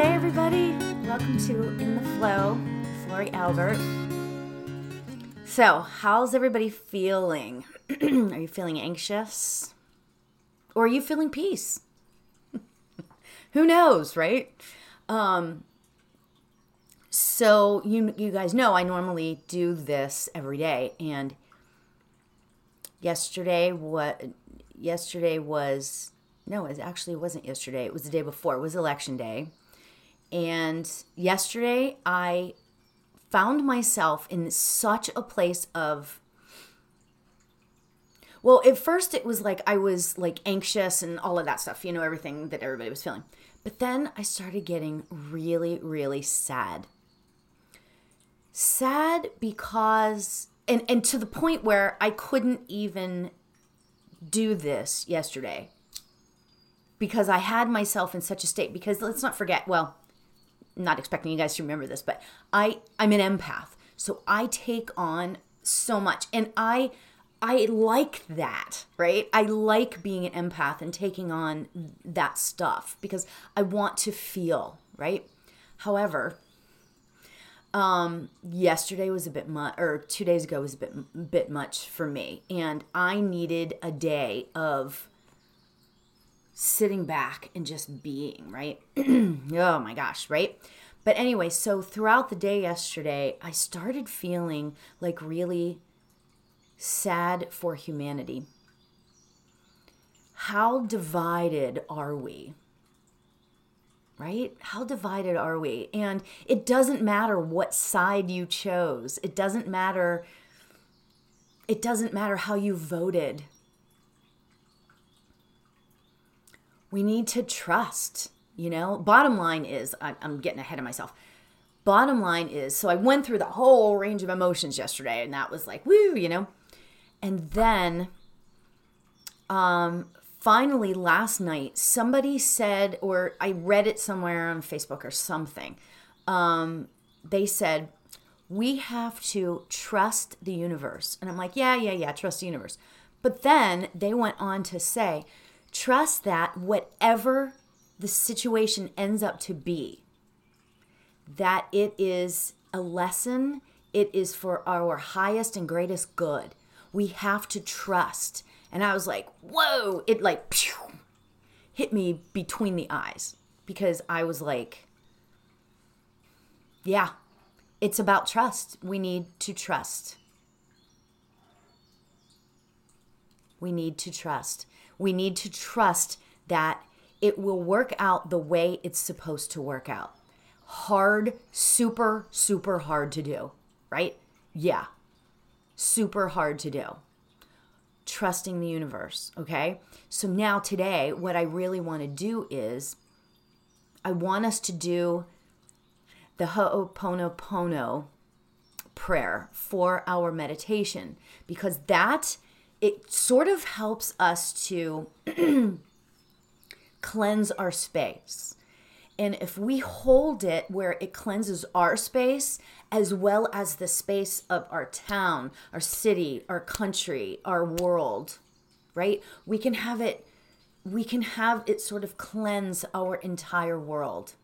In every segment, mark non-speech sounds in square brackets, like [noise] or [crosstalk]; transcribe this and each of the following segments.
Namaste, everybody. Welcome to In the Flow, Flori Albert. So, how's everybody feeling? [clears throat] are you feeling anxious? Or are you feeling peace? [laughs] Who knows, right? Um, so you you guys know I normally do this every day, and yesterday what yesterday was no, it actually wasn't yesterday. It was the day before. It was election day. And yesterday, I found myself in such a place of. Well, at first, it was like I was like anxious and all of that stuff, you know, everything that everybody was feeling. But then I started getting really, really sad. Sad because, and, and to the point where I couldn't even do this yesterday because I had myself in such a state. Because let's not forget, well, not expecting you guys to remember this, but I I'm an empath. So I take on so much and I I like that, right? I like being an empath and taking on that stuff because I want to feel, right? However, um yesterday was a bit much or 2 days ago was a bit bit much for me and I needed a day of sitting back and just being, right? [clears throat] oh my gosh, right? But anyway, so throughout the day yesterday, I started feeling like really sad for humanity. How divided are we? Right? How divided are we? And it doesn't matter what side you chose. It doesn't matter it doesn't matter how you voted we need to trust you know? Bottom line is i'm getting ahead of myself. Bottom line is so i went through the whole range of emotions yesterday and that was like woo you know? And then um finally last night somebody said or i read it somewhere on facebook or something um they said we have to trust the universe. And i'm like yeah yeah yeah trust the universe. But then they went on to say Trust that whatever the situation ends up to be, that it is a lesson, it is for our highest and greatest good. We have to trust. And I was like, whoa, it like pew, hit me between the eyes because I was like, yeah, it's about trust. We need to trust. We need to trust we need to trust that it will work out the way it's supposed to work out. Hard, super, super hard to do, right? Yeah, super hard to do. Trusting the universe, okay? So now today, what I really want to do is I want us to do the Ho'oponopono prayer for our meditation because that it sort of helps us to [clears throat] cleanse our space. And if we hold it where it cleanses our space as well as the space of our town, our city, our country, our world, right? We can have it we can have it sort of cleanse our entire world.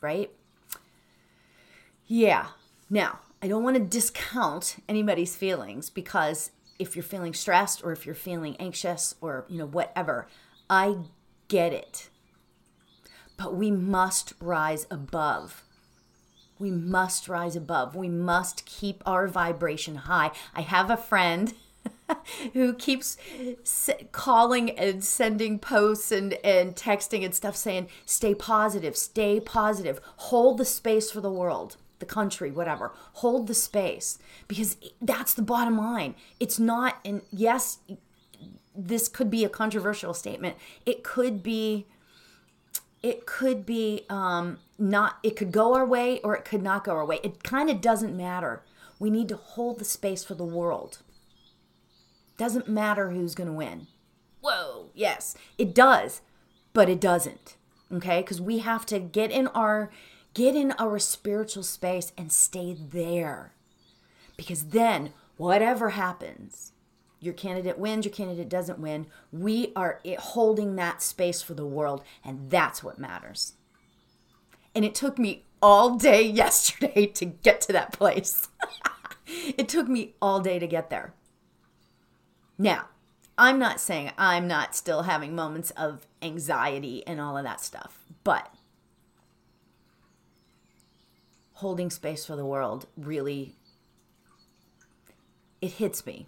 Right? Yeah. Now, I don't want to discount anybody's feelings because if you're feeling stressed or if you're feeling anxious or, you know, whatever, I get it. But we must rise above. We must rise above. We must keep our vibration high. I have a friend [laughs] who keeps calling and sending posts and, and texting and stuff saying, stay positive, stay positive, hold the space for the world the country, whatever. Hold the space because that's the bottom line. It's not, and yes, this could be a controversial statement. It could be, it could be um, not, it could go our way or it could not go our way. It kind of doesn't matter. We need to hold the space for the world. Doesn't matter who's going to win. Whoa, yes, it does, but it doesn't. Okay, because we have to get in our Get in our spiritual space and stay there. Because then, whatever happens, your candidate wins, your candidate doesn't win. We are holding that space for the world, and that's what matters. And it took me all day [laughs] yesterday to get to that place. [laughs] it took me all day to get there. Now, I'm not saying I'm not still having moments of anxiety and all of that stuff, but holding space for the world really it hits me.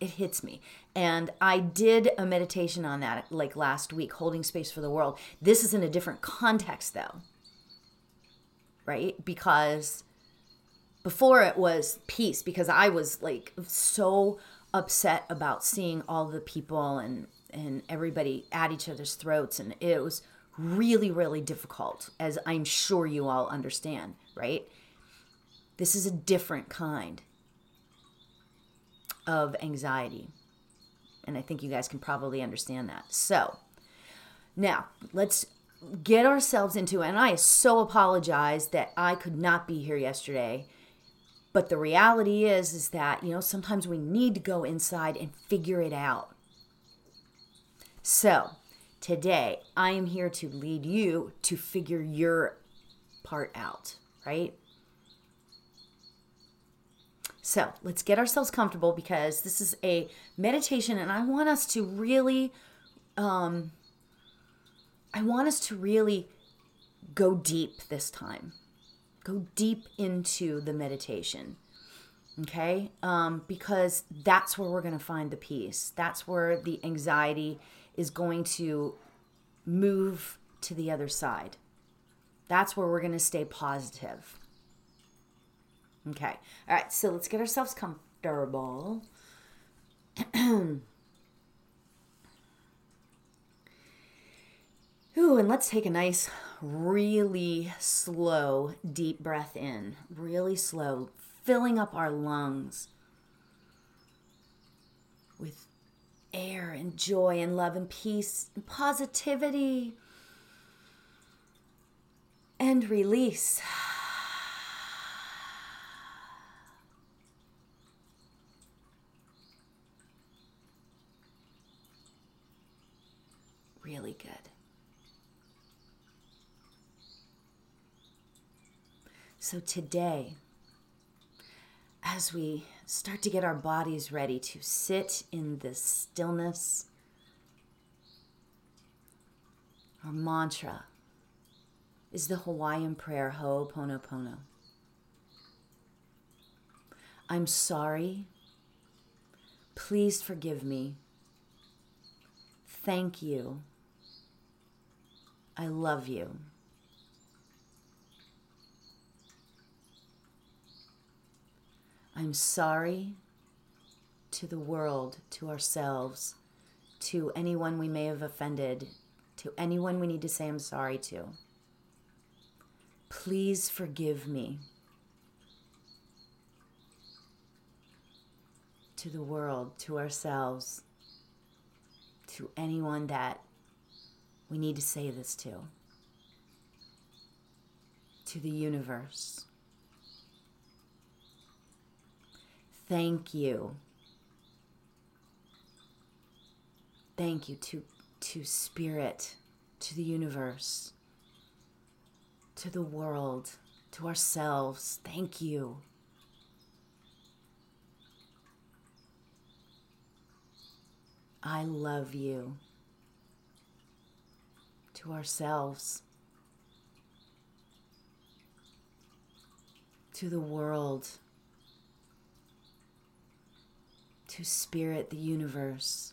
It hits me. And I did a meditation on that like last week, holding space for the world. This is in a different context though. Right? Because before it was peace because I was like so upset about seeing all the people and and everybody at each other's throats and it was really really difficult as I'm sure you all understand, right? This is a different kind of anxiety. And I think you guys can probably understand that. So, now let's get ourselves into and I so apologize that I could not be here yesterday but the reality is is that, you know, sometimes we need to go inside and figure it out. So, today I am here to lead you to figure your part out, right? So, let's get ourselves comfortable because this is a meditation and I want us to really um I want us to really go deep this time. Go deep into the meditation okay? Um, because that's where we're going to find the peace. That's where the anxiety is going to move to the other side that's where we're going to stay positive okay all right so let's get ourselves comfortable [clears throat] Ooh, and let's take a nice, really slow, deep breath in. Really slow, filling up our lungs with air and joy and love and peace and positivity. And release. [sighs] Really good. So today, as we start to get our bodies ready to sit in this stillness, our mantra is the Hawaiian prayer Ho'oponopono. I'm sorry. Please forgive me. Thank you. I love you. I'm sorry to the world, to ourselves, to anyone we may have offended, to anyone we need to say I'm sorry to. Please forgive me. To the world, to ourselves, to anyone that we need to say this to, to the universe. Thank you. Thank you to, to Spirit, to the universe, to the world, to ourselves. Thank you. I love you. To ourselves, to the world to spirit the universe.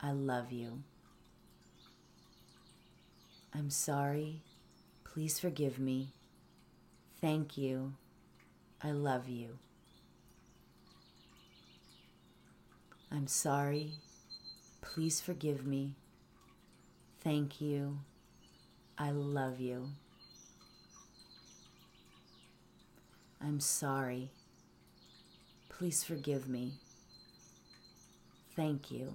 I love you. I'm sorry. Please forgive me. Thank you. I love you. I'm sorry. Please forgive me. Thank you. I love you. I'm sorry. Please forgive me. Thank you.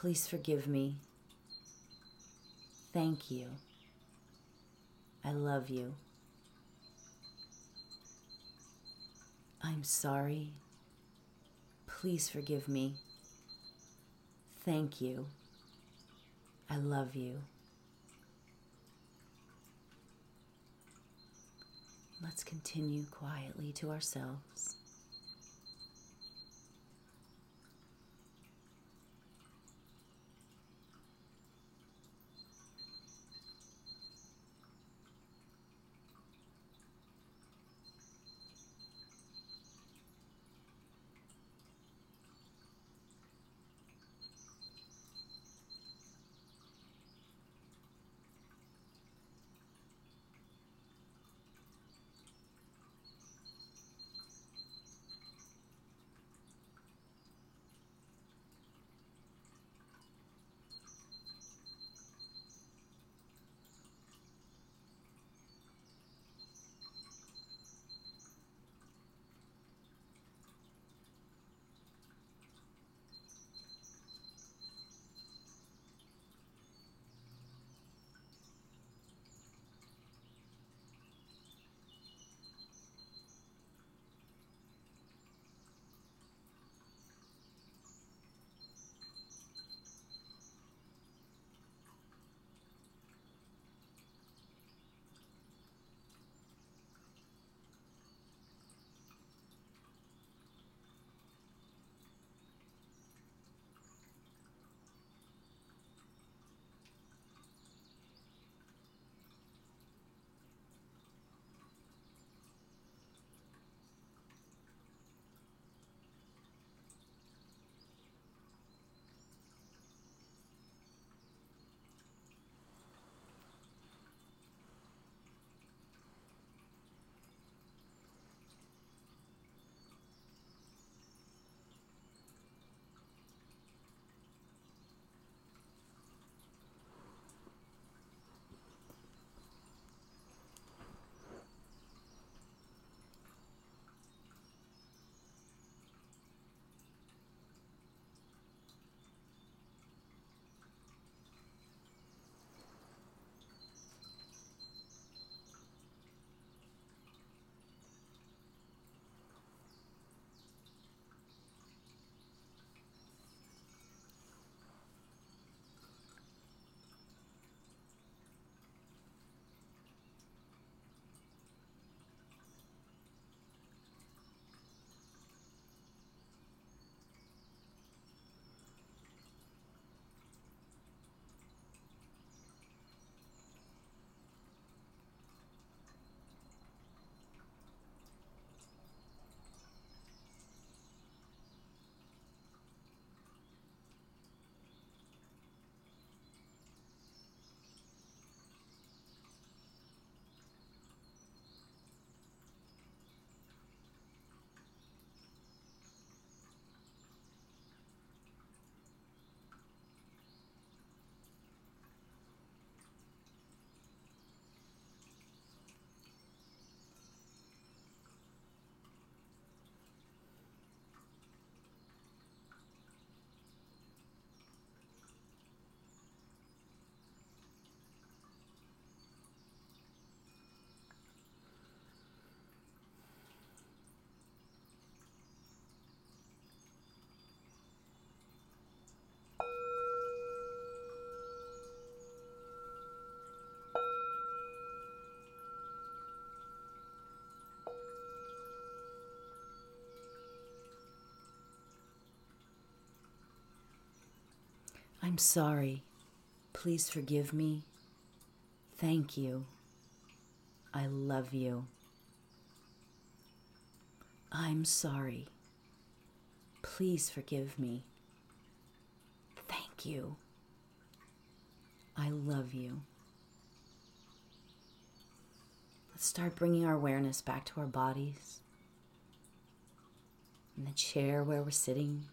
Please forgive me. Thank you. I love you. I'm sorry. Please forgive me. Thank you. I love you. Let's continue quietly to ourselves. I'm sorry. Please forgive me. Thank you. I love you. I'm sorry. Please forgive me. Thank you. I love you. Let's start bringing our awareness back to our bodies. In the chair where we're sitting.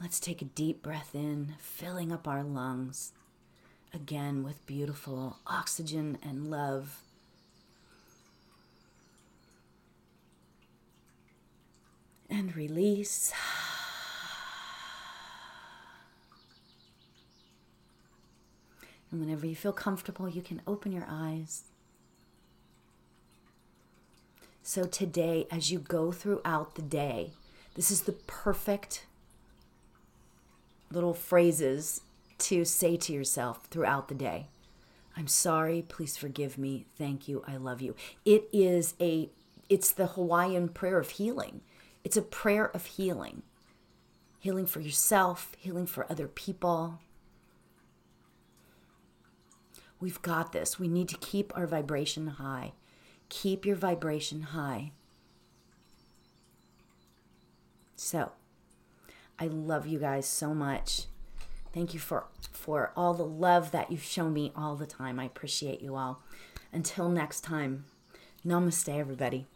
Let's take a deep breath in, filling up our lungs again with beautiful oxygen and love. And release. And whenever you feel comfortable, you can open your eyes. So, today, as you go throughout the day, this is the perfect little phrases to say to yourself throughout the day. I'm sorry, please forgive me. Thank you. I love you. It is a it's the Hawaiian prayer of healing. It's a prayer of healing. Healing for yourself, healing for other people. We've got this. We need to keep our vibration high. Keep your vibration high. So, I love you guys so much. Thank you for for all the love that you've shown me all the time. I appreciate you all. Until next time, namaste everybody.